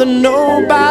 Than nobody.